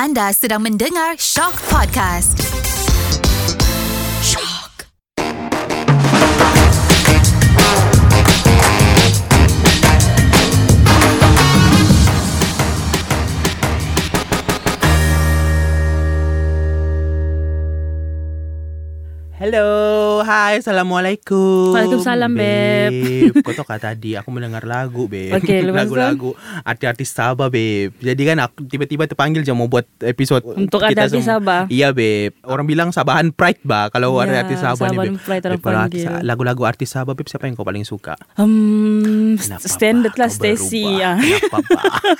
Anda sedang mendengar Shock Podcast. Shock. Hello, hai, Assalamualaikum Waalaikumsalam, Beb. Kau tahu kan tadi aku mendengar lagu, Beb tu? Lagu-lagu artis-artis Sabah, Beb Jadi kan aku tiba-tiba terpanggil je mau buat episod Untuk kita artis. Sabah? Iya, Beb Orang bilang Sabahan Pride, bah Kalau Ya, artis Sabah ni, Sabahan Beb Pride orang panggil. artis- Lagu-lagu artis Sabah, Beb Siapa yang kau paling suka? Hmm, Kenapa, standard bah, lah Stacy ya. Kenapa?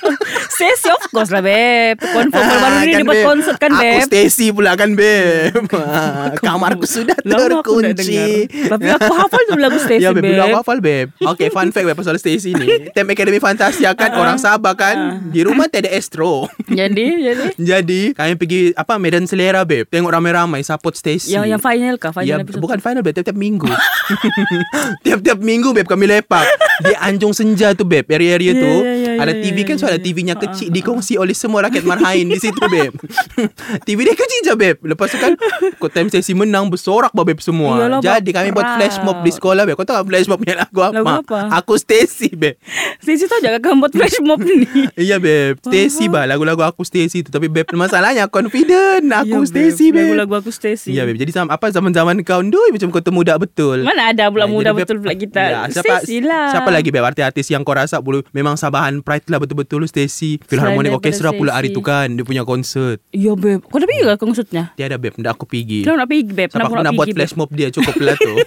Stacy of course lah beb. Confirm baru-baru Ah, ni kan, dia buat konsert kan Aku beb. Stacy pula kan, Beb Ah, Kamarku sudah Lama dengar. Tapi aku hafal tu lagu Stacy Ya. Dulu aku hafal, Beb. Okay, fun fact, Beb. Pasal Stacy ni. Tem Academy Fantasia kan. Ah. orang Sabah kan. Di rumah tak ada Astro. Jadi, jadi. Jadi, kami pergi, apa, Medan Selera, Beb. Tengok ramai-ramai support Stacy. Yang yang final kah? Ya, Final episode. bukan final, Beb. Tiap-tiap minggu. Tiap-tiap minggu, Beb, kami lepak. Di Anjung Senja tu, Beb. Area-area Ya, tu. ya, ya, ada TV kan, so ada ya. TV-nya Ah, kecil. Dikongsi oleh semua rakyat marhain di situ, Beb. TV dia kecil je, Beb. Lepas tu kan, kau time Stacy menang, bersorak, bah, Beb, semua. Iyalah, Jadi, kami buat flash mob di sekolah, Beb. Kau tahu tak flash mob punya lagu apa? Lagu apa? Aku Stacy, Beb. Stacy tahu jangan kamu buat flash mob ni. Iya beb Stacy bah Lagu-lagu aku Stacy tu Tapi beb Masalahnya confident Aku Stacy beb Lagu-lagu aku Stacy. Iya beb Jadi sama, apa zaman-zaman kau Dui macam kau termuda betul Mana ada pula Nah, muda jadi, betul pula kita. ya, siapa, Stacy lah. Siapa lagi beb Artis-artis yang kau rasa bulu, Memang Sabahan Pride lah betul-betul Stacy Philharmonic Orchestra pula hari tu kan Dia punya konsert Ya beb. Kau dah pergi ke konsertnya? Tiada beb Ndak aku pergi Kenapa nak pergi beb? Sebab Kenapa nak buat flash mob dia Cukup lah tu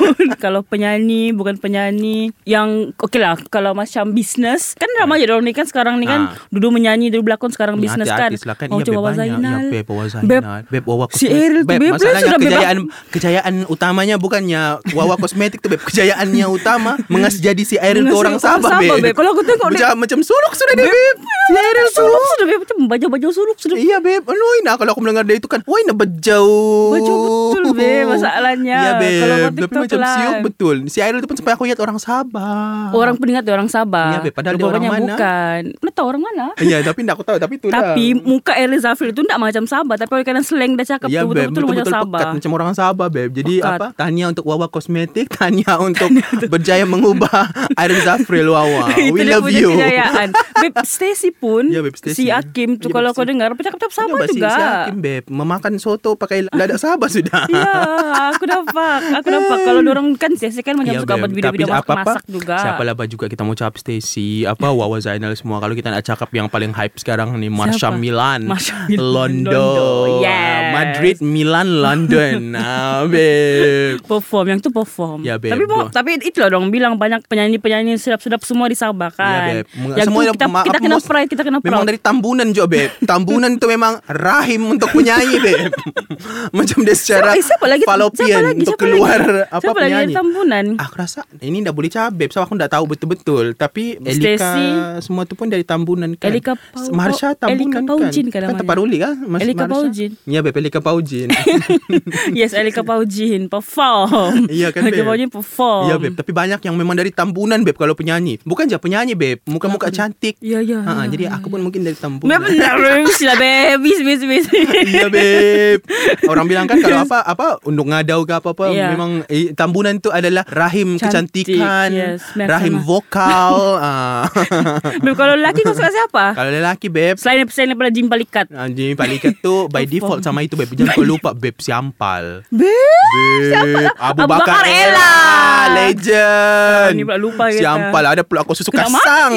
kalau penyanyi bukan penyanyi yang okey lah kalau macam bisnes kan ramai je orang ni kan sekarang ni kan Ah. dulu menyanyi dulu berlakon sekarang Ni bisnes kan. lah kan oh beb coba Wawa banyak Zainal. Ya beb Wawa Zainal Beb, Wawa si Kosmetik. Ariel tu, Beb Beb, masalahnya kejayaan Kejayaan utamanya bukannya Wawa Kosmetik tu beb Kejayaannya utama Mengas jadi si Ariel Mengas orang Sabah beb. Kalau aku tengok macam, macam suluk sudah dia beb Si Ariel suluk sudah beb. Macam baju-baju suluk sudah. Iya beb. Anoi nak kalau aku mendengar dia itu kan Woi nak bejau. Bejau betul, Beb, masalahnya. Iya beb. Kalau kau Tapi TikTok macam lah. siuk betul Si Ariel tu pun sampai aku ingat orang Sabah orang pun ingat dia orang Sabah Ya. Padahal dia orang mana? bukan mana tahu orang mana Iya tapi tak aku tahu Tapi tu lah tapi muka Ariel Zafir tu tak macam Sabah tapi oleh kerana slang dia cakap Ya tu betul-betul macam Sabah pekat Macam orang Sabah beb Jadi Pekat. apa Tanya untuk Wawa Kosmetik Tanya untuk Berjaya mengubah Ariel Zafril Wawa We love you kejayaan. Beb, Stacy pun, Ya, Beb, Stacy. si Hakim tu Ya, kalau Beb, kau si- dengar, bercakap-cakap Sabah Ya, si- juga. Si Hakim beb Memakan soto Pakai ladak Sabah sudah Ya, aku nampak. Aku nampak. Kalau orang kan Stacy kan macam Ya, suka buat video-video Tapi apa-apa, masak-masak juga. Siapa lah juga kita mau cap Stacy Apa Wawa Zainal semua Kalau kita nak cakap yang paling hype sekarang ni Marsha? Milan Marsha Milan. London, London. Yes. Madrid Milan London ah, beb Perform yang tu perform. Ya, Beb. Tapi mo- tapi itulah dong bilang banyak penyanyi-penyanyi sedap-sedap semua di Sabah kan. Ya. Meng- Yang semua tu kita, ma- kita kena mos- pride, kita kena Memang proud. dari tambunan juga beb Tambunan tu memang Rahim untuk penyanyi beb Macam dia secara Siapa- siapa lagi- Fallopian siapa lagi- Untuk siapa keluar lagi? Apa Siapa lagi dari penyanyi tambunan? Aku rasa Ini dah boleh cap beb Sebab aku dah tahu betul-betul Tapi Elika. Semua tu pun dari tambunan kan Elika Pau- Marsha Pau- Elika tambunan Paujin kan kan Kan namanya? terparuli kan Mas- Elika Marsha? Paujin. Ya beb Elika Paujin yes, Elika Paujin perform. Iya kan, Elika Beb? Paujin perform. Ya beb Tapi banyak yang memang dari tambunan beb Kalau penyanyi Bukan je penyanyi beb Muka-muka cantik Ya, ya. Ha, ya, Jadi ya, aku ya. pun mungkin dari tambunan Memang benar Sila baby Bis bis Iya beb Orang bilang kan Kalau apa apa Untuk ngadau ke apa-apa Ya. Memang eh, Tambunan tu adalah Rahim Cantik, kecantikan yes. Rahim sama. vokal ah. Beb kalau lelaki kau suka siapa? Kalau lelaki beb Selain selain daripada Jim Palikat Anjing palikat tu By default sama itu beb Jangan kau lupa beb Siampal. Beb Beb Abu Abu Bakar Bakar Ella. Legend. Ah, ni pula lupa kita. Siampal Ada pula aku susu Kena kasang.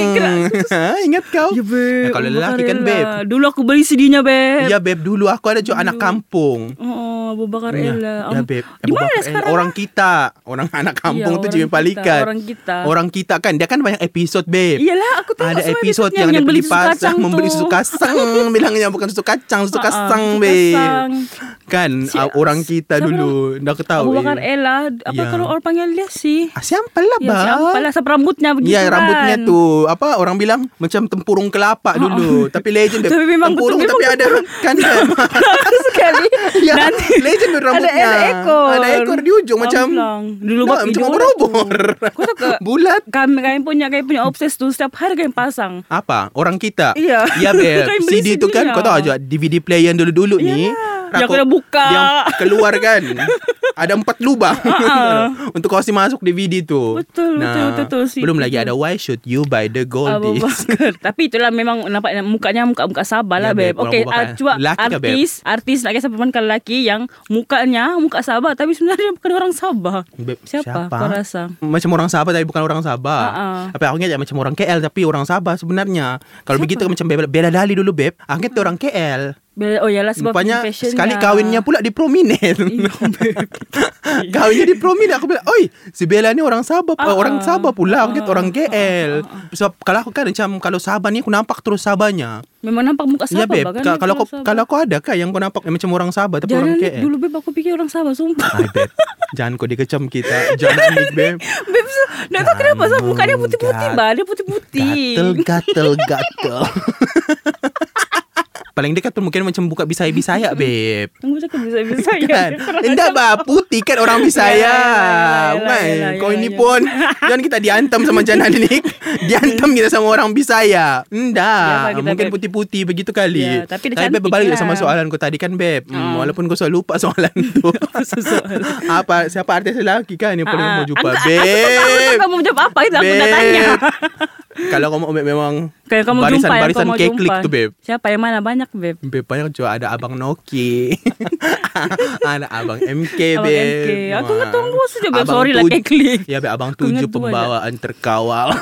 Ingat kau? Ya beb Eh, Kalau lelaki kan beb Dulu aku beli CD-nya beb Ya beb dulu aku ada juga anak kampung. Oh Abu Bakar Ya, Ella. Ya Di Abu Bakar Ella. sekarang Orang kita. Orang anak kampung Ya, tu Jimmy Palikat orang kita. Orang kita kan Dia kan banyak episod beb Iyalah aku tengok ada episod episodenya yang, dia beli susu membeli susu kacang bilangnya bukan susu kacang susu Ah, ah, kacang. Kan Si- uh, orang kita siapa dulu Dah ketahui. Abu Bakar Ella Apa Ya. kalau orang panggil dia sih Ah, Siapa lah Ya siapa lah Sampai rambutnya begitu Ya kan? rambutnya tu Apa orang bilang Macam tempurung kelapa dulu. Tapi legend. Tapi memang Tempurung betul, tapi memang ada Kan Beb? Bagus sekali. Ya Nanti Legend rambutnya. Ada, ekor. Ada ekor di ujung Macam. Dulu Nah, bab Macam obor-obor ke? Bulat. Kami, kami punya kami punya obses tu setiap hari kami pasang. apa? Orang kita? Iya. ya beb. Kan beli CD tu kan kau tahu aja DVD player yang dulu-dulu ni Yang rakuk- kena buka. yang keluar kan ada empat lubang untuk kau kasi masuk DVD tu Betul, betul, betul, betul, CD belum lagi ada why should you buy the goldies. Tapi itulah memang nampak mukanya muka-muka sabar lah Ya, Abu Bakar. uh, cuba Lelaki ke, artis, artis nak kisah kalau lelaki yang mukanya muka sabar tapi sebenarnya bukan orang sabar. Beb, Siapa? Kau rasa? Macam orang Sabah tapi bukan orang Sabah. Ha-ha. Tapi aku ingat macam orang KL tapi orang Sabah sebenarnya. Kalau begitu macam Bella, Dali dulu beb. Aku ingat dia orang KL. Bila- Oh yalah sebab Rupanya fashionnya. sekali kahwinnya pula di Prominent. Kahwinnya di Prominent aku bilang, "Oi, si Bella ni orang Sabah, Ah, orang ah. Sabah pula, aku Ah, ingat orang ah, KL." Sebab kalau aku kan macam kalau Sabah ni aku nampak terus Sabahnya. Memang nampak muka Ya sabar beb, bah, kan? Ka- kalau kau Sabar. kalau kau ada kah yang kau nampak yang macam orang Sabah tapi orang Jangan KL? dulu beb aku fikir orang sabar sumpah. Hai beb, jangan kau dikecam kita. Jangan Nick beb. Beb, so, nak tahu kenapa sebab muka dia putih-putih bah, dia putih-putih. Gatel, gatel, gatel. Paling dekat tu mungkin macam buka Bisaya-Bisaya, beb. Tunggu cakap bisa-bisa ya. Kan? Enggak bah, putih kan orang Bisaya. Yalah, Kau ini pun jangan kita diantam sama Jana Nick. Diantam kita sama orang Bisaya. Ya, Enggak. Pak, kita, mungkin Beb. putih-putih begitu kali. Ya, tapi dia cantik berbalik lah. sama soalan kau tadi kan, beb. Hmm, Ah. walaupun kau selalu lupa soalan tu. Apa siapa artis lelaki kan yang paling Ah, mau jumpa? aku- Beb. Aku tahu kamu jawab apa aku nak tanya. Kalau kamu memang Kalau kamu barisan, jumpa barisan mau keklik jumpa. tu, beb. Siapa yang mana banyak beb? Beb banyak juga ada Abang Noki Ada Abang MK Abang Beb MK. Aku luar saja, Beb. Abang Sorry lah, tuj- keklik. Ya Beb Abang Aku tujuh pembawaan terkawal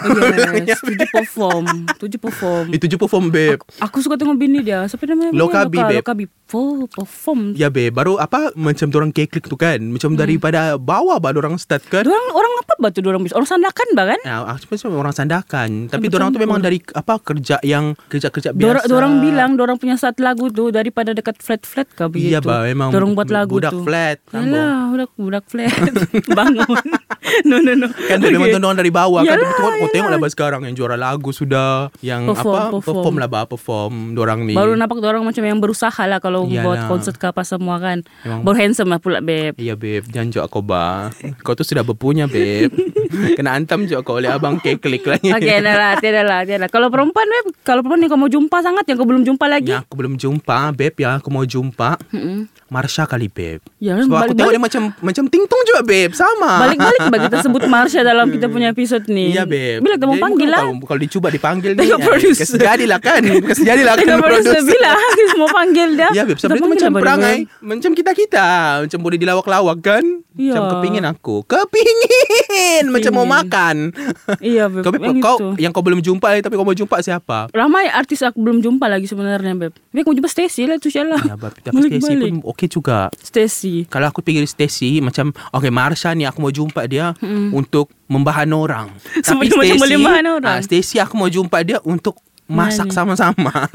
Yes, tujuh perform. Tujuh perform. Itu tujuh perform Beb Aku suka tengok bini dia. Siapa namanya? Lokabi, Loka- Beb. Lokabi. Oh, perform. Ya Beb Baru apa Macam orang keklik tu kan Macam daripada bawah bah orang start kan Orang orang apa batu orang bisa? Orang sandakan bah kan? Ya, aku cuma orang sandakan Tapi orang tu memang dari apa kerja yang kerja-kerja biasa. Dorang, dorang bilang dorang punya start lagu tu daripada dekat flat-flat kah begitu. Iya, bah, memang Dorang buat lagu budak tu. flat, sambung. Yalah, budak budak flat. Bangun. no no no. Kan okay. memang tontonan dari bawah kan Yalah, Tapi kau, kau tengok lah yalah. bah sekarang Yang juara lagu sudah Yang Perform, apa perform. Perform lah bah Perform Dorang ni Baru nampak orang macam yang berusaha lah kalau Yalah. buat konsert ke apa semua kan. Memang- Baru handsome lah pula beb. Iya beb Jangan jauh kau bah Kau tu sudah berpunya beb Kena antam jauh kau oleh abang keklik lah Okey, dah lah, tiada lah, tiada lah. Kalau perempuan beb, kalau perempuan yang kau mau jumpa sangat yang kau belum jumpa lagi. Yang aku belum jumpa Beb ya Aku mau jumpa Mm-mm. Marsha kali beb Ya, Sebab aku balik- tengok balik- dia macam Macam tingtung juga beb Sama Balik-balik bagi kita sebut Marsha dalam kita punya episod ni. Iya beb Bila kita mau panggil lah. Kalau, kalau dicuba dipanggil ni Tengok eh, producer. Jadilah kan Kasi jadilah kan producer bilang kita mau panggil dia. Ya beb Sebab itu macam perangai? Macam kita-kita Macam boleh dilawak-lawak kan Ya. Macam kepingin aku Kepingin Macam mau makan Iya beb. Kau, yang kau itu. yang kau belum jumpa Tapi kau mau jumpa siapa Ramai artis aku belum jumpa lagi sebenarnya beb. Beb aku jumpa Stacy lah tu sialah. Ya beb Tapi Stacy pun okey juga Stacy. Kalau aku pikir Stacy Macam Okay Marsha ni Aku mau jumpa dia Untuk membahan orang Sebenarnya macam boleh bahan orang. ah, Stacy aku mau jumpa dia Untuk masak sama-sama.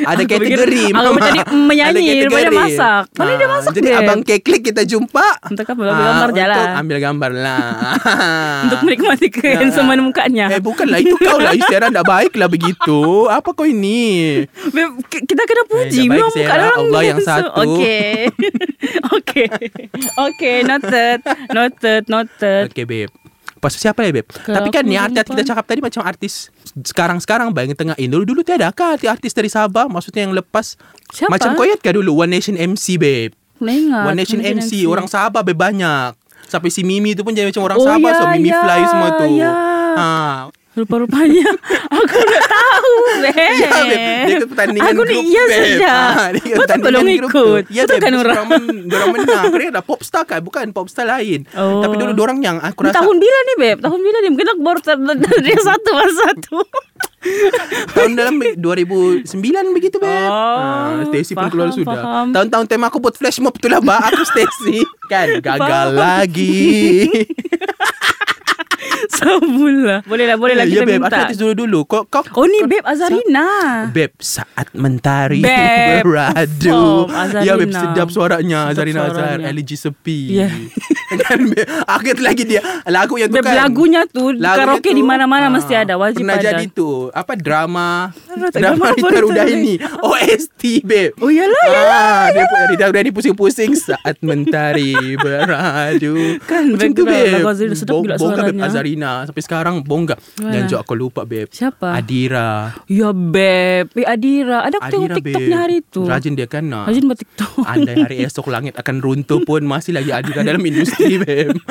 Ada Aku kategori. aku macam menyanyi daripada masak. Mana dia Ah, masak, Jadi Beb? abang keklik kita jumpa. Untuk apa? Ambil gambar je lah. Untuk ambil gambar lah. Untuk menikmati kehandsomean mukanya. Eh bukanlah Itu kau lah. Istiara tak baik lah begitu. Apa kau ini? Kita kena puji Eh, dah baik, Memang muka orang Allah yang satu. Okay. Okay. Okay Noted. Noted Noted. Okay babe Tu siapa ya beb Kalau Tapi kan ni artis kita cakap tadi Macam artis Sekarang-sekarang Bayang tengah in Dulu-dulu tiada kah Artis dari Sabah? Maksudnya yang lepas Siapa? Macam kau ingat kah dulu One Nation MC babe? Nak ingat One Nation Mungkin MC Orang Sabah babe banyak. Sampai si Mimi tu pun jadi macam orang Oh, Sabah ya, So Mimi ya, Fly semua tu. ya. ha. Rupa-rupanya. Aku nak tahu Beb Ya, Beb. Dia ikut pertandingan Aku ni iya saja Ha, dia ikut Betul belum tu. ikut. Ya, Betul kan orang? dorang menang. Kira dah popstar kan? Bukan popstar lain. Oh. Tapi dulu dorang yang Aku rasa tahun bila ni Beb? Tahun bila ni? Mungkin aku baru Dia satu masa satu. Tahun dalam 2009 begitu Beb. Oh, ha, Stacy pun faham, keluar sudah. Tahun-tahun tema aku buat flash mob tu lah Aku Stacy. Kan? Gagal Faham. lagi Sabula. Boleh lah, boleh lah Ya kita beb minta. Artis dulu-dulu Kau, kau Oh ni Beb Azarina. Beb saat mentari Beb. beradu. Oh, Azarina. Ya beb sedap suaranya Sedap Azarina suaranya. LG sepi. Ya. kan. Aku ingat lagi dia lagu yang tu Beb kan. lagunya tu Lagunya karaoke tu, di mana-mana ah, mesti ada, wajib Pernah ada. jadi tu Apa drama Drama Drama Rita Rudaini OST beb Oh yalah, ah, Dia Rita Rudaini pusing-pusing Saat mentari beradu Kan, Macam beb, tu beb Lagu Azarina sedap gila suaranya. Azarina Sampai sekarang bongga? Dan juga aku lupa beb Siapa? Adira Ya Beb. Eh Adira. Ada aku tengok TikToknya hari tu. Rajin dia kan nak Rajin buat TikTok. Andai hari esok langit akan runtuh pun Masih lagi Adira dalam industri beb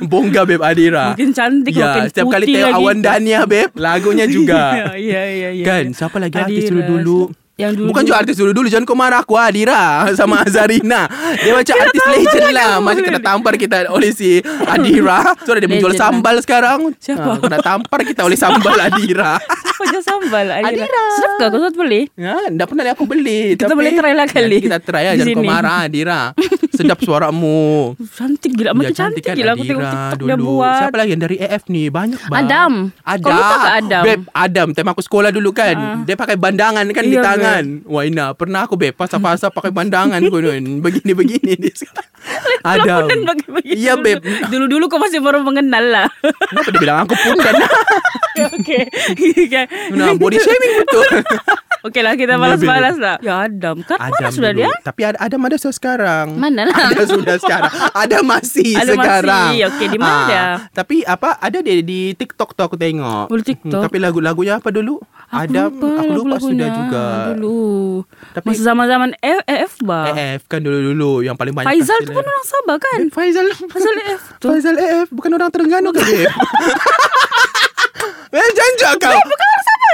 Bongga beb Adira Makin cantik, Ya makin setiap kali tengok. Awan Dania beb Lagunya juga Ya, ya, ya. Kan ya. siapa lagi artis Adira. dulu-dulu Yang dulu. Bukan juga artis dulu-dulu Jangan kau marah aku Adira Sama Azarina Dia macam artis legend lah Masih kena tampar kita Oleh si Adira So dia menjual Legend lah. sambal sekarang Siapa? Ah, Kena tampar kita oleh sambal Adira Je sambal Adira. Adira. Sedap ke? Kau beli? Ya, tak pernah lihat aku beli Kita boleh try lah kali. Kita try lah Di Jangan kau marah Adira Sedap suaramu Cantik gila. Makin cantik, kan gila. Aku tengok Adira TikTok dia dulu. buat. Siapa lagi yang dari AF ni Banyak bang Adam. Adam Kau lupa Adam? Beb Adam Time aku sekolah dulu kan Ah. Dia pakai bandangan kan di Iya, tangan Wah Ina Pernah aku beb Pasal-pasal pakai bandangan kau Begini-begini dia sekarang Adam Iya dulu. beb Dulu-dulu kau masih baru mengenal lah Kenapa dia bilang aku pun kan Okay Okay Nah body shaming betul. Okay lah kita balas-balas lah. Ya Adam. Kan mana Adam sudah dulu. dia? Tapi ada Adam ada sekarang. Mana lah? Ada sudah sekarang. Ada masih Ada masih. sekarang. Okey, di mana Ah, dia? Tapi apa Ada dia di TikTok tu aku tengok. Di TikTok? Hmm, Tapi lagu-lagunya apa dulu? Aku Adam lupa Aku lupa sudah juga. Dulu. Tapi- Masa zaman-zaman F, F ba AF kan dulu-dulu Yang paling banyak Faizal kasih tu pun lah. orang Sabah kan? Faizal Faizal F tu. Faizal AF Bukan orang Terengganu ke Eh jangan kau. Bukan kan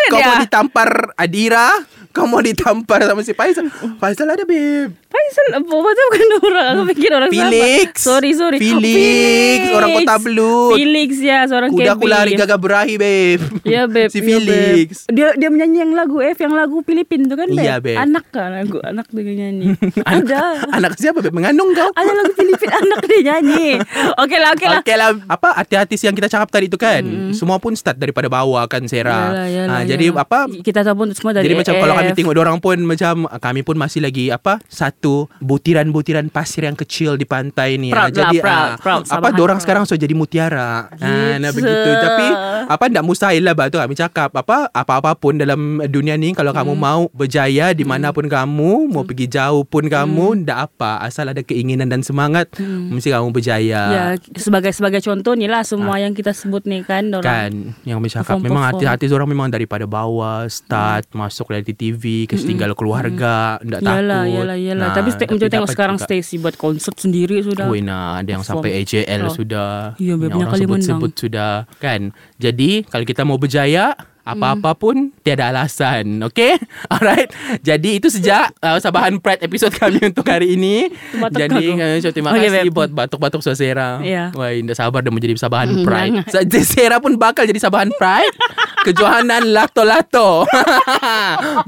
Kau dia mau ditampar Adira Kau mau ditampar sama si Faizal? Faizal ada Beb Faizal apa Faizal bukan orang. Aku fikir orang Felix. Sabah Sorry sorry. Felix, orang Kota Belut. Felix ya Seorang Kuda KB aku lari gagah berahi Beb Ya beb Si ya, Felix. Beb. Dia dia menyanyi yang lagu F Yang lagu Filipin tu kan beb Iya, beb. Anak kan lagu Anak dia nyanyi. Anak, Ada. anak siapa Beb Mengandung kau? Ada lagu Filipin Anak dia nyanyi. Okey lah okey lah. Okey lah. Apa artis-artis yang kita cakap tadi tu kan? Semua pun start daripada bawah kan Sarah? Yalah, yalah, Ah, Jadi yalah. apa? Kita tahu pun semua dari Jadi macam kalau kami tengok orang pun macam ah, kami pun masih lagi apa satu butiran-butiran pasir yang kecil di pantai ni. Proud Ah, jadi lah, proud, ah, proud. apa orang sekarang so jadi mutiara. Ah, nah Gitu. begitu. Tapi apa tidak mustahil lah batu kami cakap apa apa-apa pun dalam dunia ni kalau kamu Hmm. mau berjaya di mana pun kamu, mau pergi jauh pun Hmm. kamu, ndak apa asal ada keinginan dan semangat mesti kamu berjaya. Ya, sebagai sebagai contoh ni lah semua yang kita sebut ni kan orang. Kan Yang kami cakap Memang artis-artis orang Memang daripada bawah Start Masuk reality TV Kes tinggal keluarga Ndak takut Yalah, yalah, yalah. Tapi, stay, macam tengok sekarang juga. Stacy buat konsert sendiri sudah. Wih nah Ada yang sampai AJL Oh. sudah Ya, Yang orang sebut-sebut sudah Kan Jadi Kalau kita mau berjaya apa-apa pun tiada alasan. Okay Alright. Jadi itu sejak uh, Sabahan Pride episod kami untuk hari ini. Batuk Jadi uh, terima Okay, kasih babe. buat batuk-batuk Sosera Ya. Wah indah sabar dah menjadi Sabahan Hmm, Pride. jangan. Sa- Sera pun bakal jadi Sabahan Pride. Kejohanan Lato-Lato.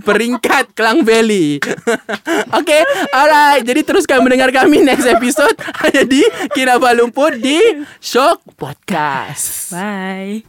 Peringkat Klang Valley. Okay Alright. Jadi teruskan mendengar kami Next episode. Hanya di Kinabalu Lumpur Di Shock Podcast. Bye.